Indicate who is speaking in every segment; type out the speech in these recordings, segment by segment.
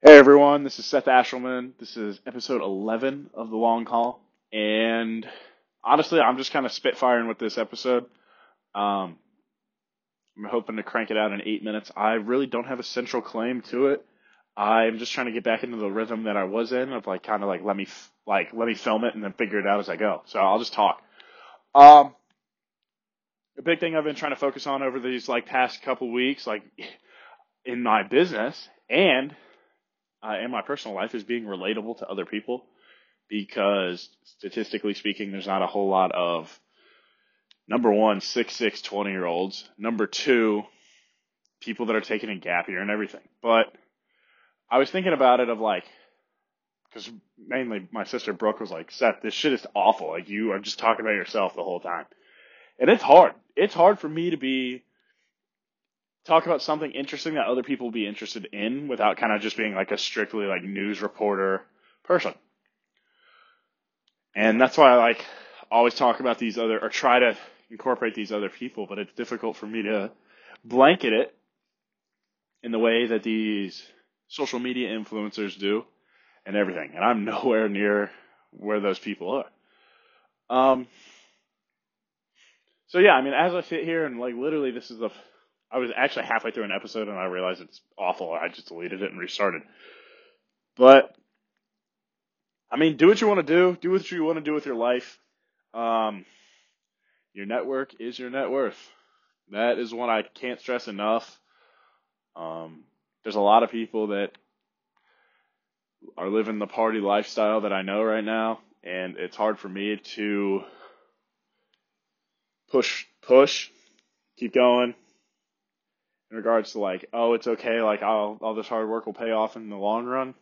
Speaker 1: Hey everyone, this is Seth Ashelman. This is episode 11 of The Long Haul. And honestly, I'm just kind of spitfiring with this episode. Um, I'm hoping to crank it out in eight minutes. I really don't have a central claim to it. I'm just trying to get back into the rhythm that I was in of like kind of like let me f- like let me film it and then figure it out as I go. So I'll just talk. Um, the big thing I've been trying to focus on over these like past couple weeks, like in my business and uh, in my personal life is being relatable to other people because statistically speaking, there's not a whole lot of number one, six, six, 20 year olds. Number two, people that are taking a gap year and everything. But I was thinking about it of like, because mainly my sister Brooke was like, Seth, this shit is awful. Like you are just talking about yourself the whole time. And it's hard. It's hard for me to be talk about something interesting that other people will be interested in without kind of just being like a strictly like news reporter person. And that's why I like always talk about these other or try to incorporate these other people, but it's difficult for me to blanket it in the way that these social media influencers do and everything. And I'm nowhere near where those people are. Um, so yeah, I mean, as I sit here and like literally this is the I was actually halfway through an episode and I realized it's awful. I just deleted it and restarted. But I mean, do what you want to do. Do what you want to do with your life. Um, your network is your net worth. That is one I can't stress enough. Um, there's a lot of people that are living the party lifestyle that I know right now, and it's hard for me to push, push, keep going, in regards to like, oh, it's okay, like all all this hard work will pay off in the long run.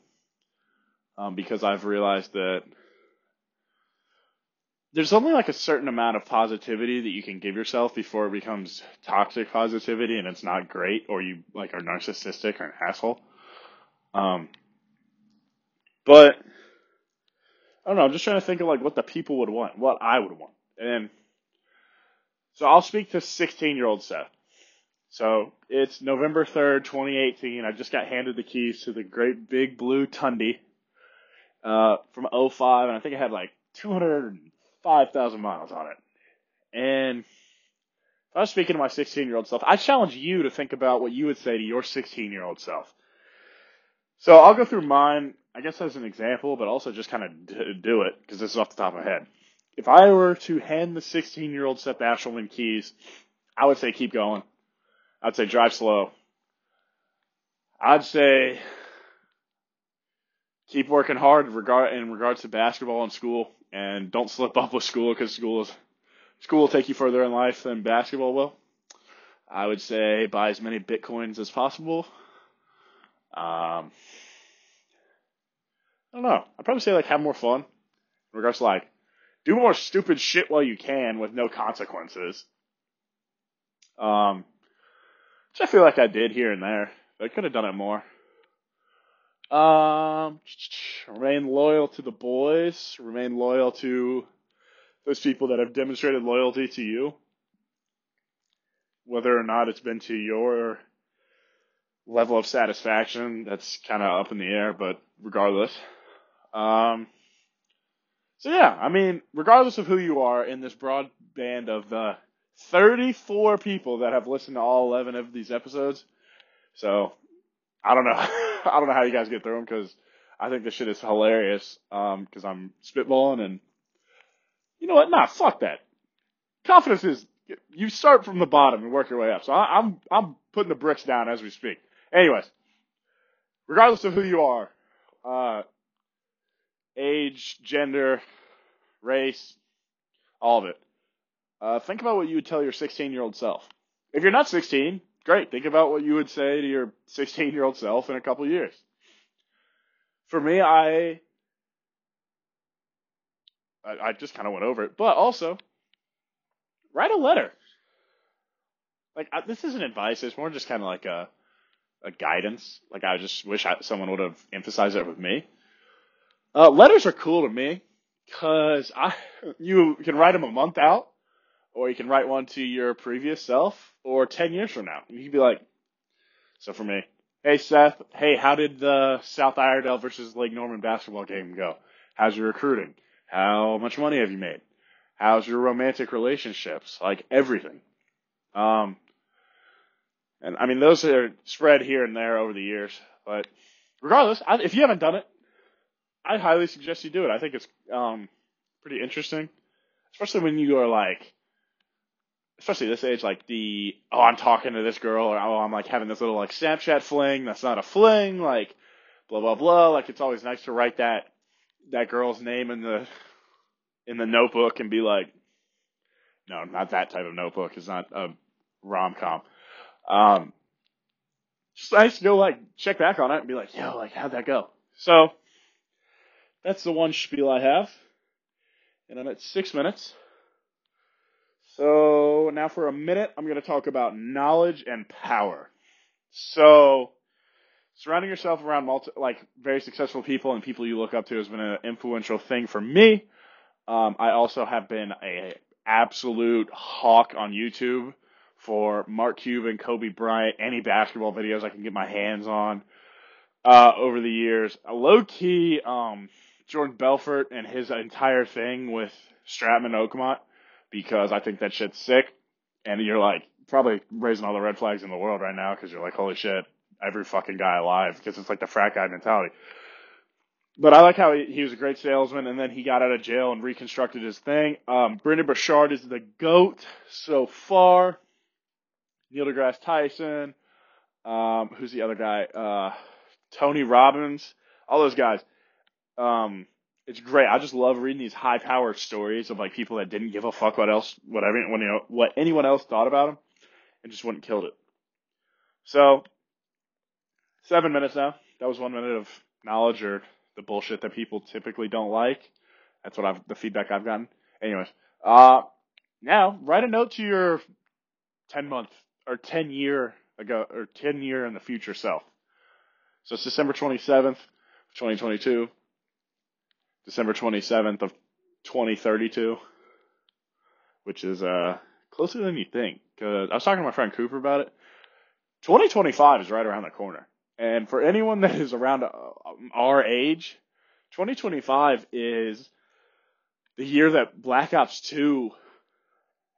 Speaker 1: Um, because I've realized that there's only like a certain amount of positivity that you can give yourself before it becomes toxic positivity and it's not great or you like are narcissistic or an asshole. Um, but I don't know. I'm just trying to think of like what the people would want, what I would want, and so I'll speak to 16 year old Seth. So it's November 3rd, 2018. I just got handed the keys to the great big blue Tundi uh, from 05, and I think it had like 205,000 miles on it. And I was speaking to my 16 year old self, I challenge you to think about what you would say to your 16 year old self. So I'll go through mine, I guess as an example, but also just kind of d- do it because this is off the top of my head. If I were to hand the 16 year old Seth Ashelman keys, I would say keep going. I'd say drive slow. I'd say keep working hard regard in regards to basketball and school, and don't slip up with school because school is school will take you further in life than basketball will. I would say buy as many bitcoins as possible. Um, I don't know. I'd probably say like have more fun in regards to like do more stupid shit while you can with no consequences. Um, which I feel like I did here and there. I could have done it more. Um, remain loyal to the boys. Remain loyal to those people that have demonstrated loyalty to you. Whether or not it's been to your level of satisfaction, that's kind of up in the air, but regardless. Um, so yeah, I mean, regardless of who you are in this broad band of the 34 people that have listened to all 11 of these episodes. So I don't know. I don't know how you guys get through them because I think this shit is hilarious. Um, because I'm spitballing and you know what? Nah, fuck that. Confidence is you start from the bottom and work your way up. So I, I'm I'm putting the bricks down as we speak. Anyways, regardless of who you are, uh, age, gender, race, all of it. Uh, think about what you would tell your 16 year old self. If you're not 16, great. Think about what you would say to your 16 year old self in a couple years. For me, I, I, I just kind of went over it, but also write a letter. Like I, this isn't advice; it's more just kind of like a, a guidance. Like I just wish I, someone would have emphasized it with me. Uh, letters are cool to me because I you can write them a month out or you can write one to your previous self, or 10 years from now. You can be like, so for me, Hey Seth, hey, how did the South Iredell versus Lake Norman basketball game go? How's your recruiting? How much money have you made? How's your romantic relationships? Like everything. Um, and I mean, those are spread here and there over the years, but regardless, I, if you haven't done it, I highly suggest you do it. I think it's um, pretty interesting, especially when you are like, especially this age, like the oh I'm talking to this girl or oh I'm like having this little like Snapchat fling that's not a fling, like blah blah blah. Like it's always nice to write that that girl's name in the in the notebook and be like, no, not that type of notebook. It's not a rom com. Um, just nice to go like check back on it and be like, yo, like how'd that go? So that's the one spiel I have, and I'm at six minutes. So now for a minute, I'm going to talk about knowledge and power. So surrounding yourself around multi, like very successful people and people you look up to has been an influential thing for me. Um, I also have been a absolute hawk on YouTube for Mark Cuban, Kobe Bryant, any basketball videos I can get my hands on uh, over the years. Low key, um, Jordan Belfort and his entire thing with Stratton Oakmont because I think that shit's sick. And you're like probably raising all the red flags in the world right now because you're like, holy shit, every fucking guy alive because it's like the frat guy mentality. But I like how he, he was a great salesman and then he got out of jail and reconstructed his thing. Um, Brendon Burchard is the GOAT so far. Neil deGrasse Tyson. Um, who's the other guy? Uh, Tony Robbins. All those guys. Um, it's great. I just love reading these high powered stories of like people that didn't give a fuck what else, whatever, when you know, what anyone else thought about them, and just went and killed it. So, seven minutes now. That was one minute of knowledge or the bullshit that people typically don't like. That's what I've the feedback I've gotten. Anyways, uh, now write a note to your ten month or ten year ago or ten year in the future self. So it's December twenty seventh, twenty twenty two. December 27th of 2032, which is uh, closer than you think. Cause I was talking to my friend Cooper about it. 2025 is right around the corner. And for anyone that is around uh, our age, 2025 is the year that Black Ops 2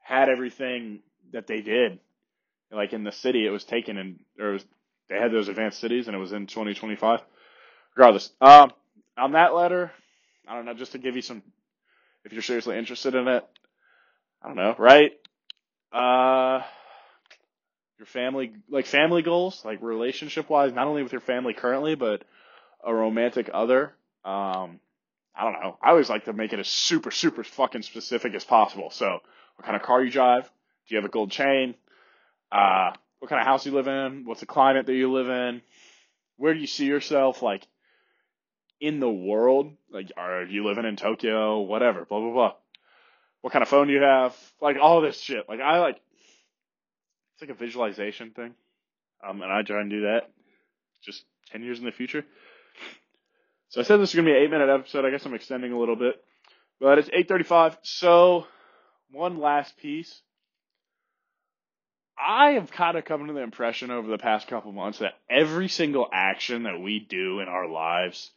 Speaker 1: had everything that they did. Like in the city, it was taken and or was, they had those advanced cities, and it was in 2025. Regardless, um, on that letter, I don't know, just to give you some, if you're seriously interested in it. I don't know, right? Uh, your family, like family goals, like relationship wise, not only with your family currently, but a romantic other. Um, I don't know. I always like to make it as super, super fucking specific as possible. So, what kind of car you drive? Do you have a gold chain? Uh, what kind of house you live in? What's the climate that you live in? Where do you see yourself, like, in the world. Like, are you living in Tokyo? Whatever, blah, blah, blah. What kind of phone do you have? Like, all this shit. Like, I like, it's like a visualization thing. Um, and I try and do that just 10 years in the future. So I said this is going to be an eight minute episode. I guess I'm extending a little bit, but it's 8:35. So one last piece. I have kind of come to the impression over the past couple months that every single action that we do in our lives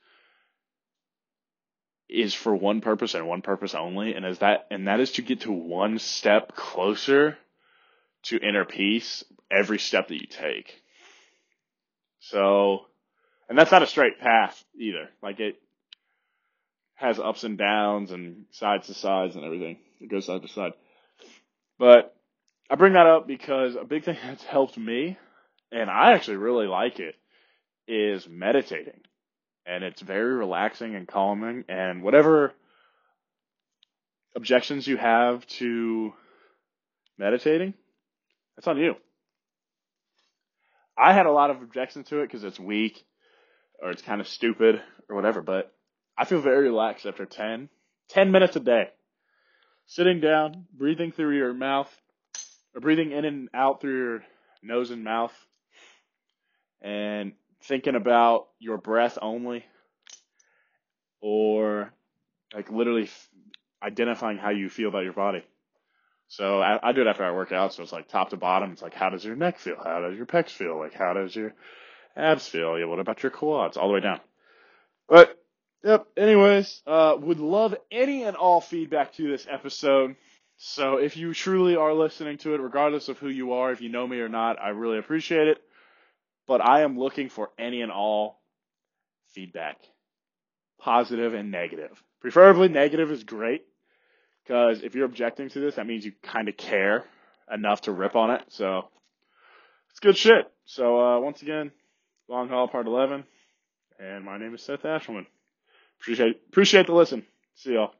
Speaker 1: is for one purpose and one purpose only, and is that and that is to get to one step closer to inner peace every step that you take. So, and that's not a straight path either. Like it has ups and downs and sides to sides and everything. It goes side to side. But I bring that up because a big thing that's helped me, and I actually really like it, is meditating and it's very relaxing and calming. And whatever objections you have to meditating, that's on you. I had a lot of objections to it because it's weak or it's kind of stupid or whatever, but I feel very relaxed after 10, 10 minutes a day. Sitting down, breathing through your mouth, or breathing in and out through your nose and mouth, and thinking about your breath only or like literally f- identifying how you feel about your body. So I, I do it after I work out. So it's like top to bottom. It's like, how does your neck feel? How does your pecs feel? Like, how does your abs feel? Yeah, what about your quads? All the way down. But, yep, anyways, uh, would love any and all feedback to this episode. So if you truly are listening to it, regardless of who you are, if you know me or not, I really appreciate it. But I am looking for any and all feedback, positive and negative. Preferably negative is great because if you're objecting to this, that means you kind of care enough to rip on it. So it's good shit. So uh, once again, long haul part 11, and my name is Seth Ashelman. Appreciate appreciate the listen. See y'all.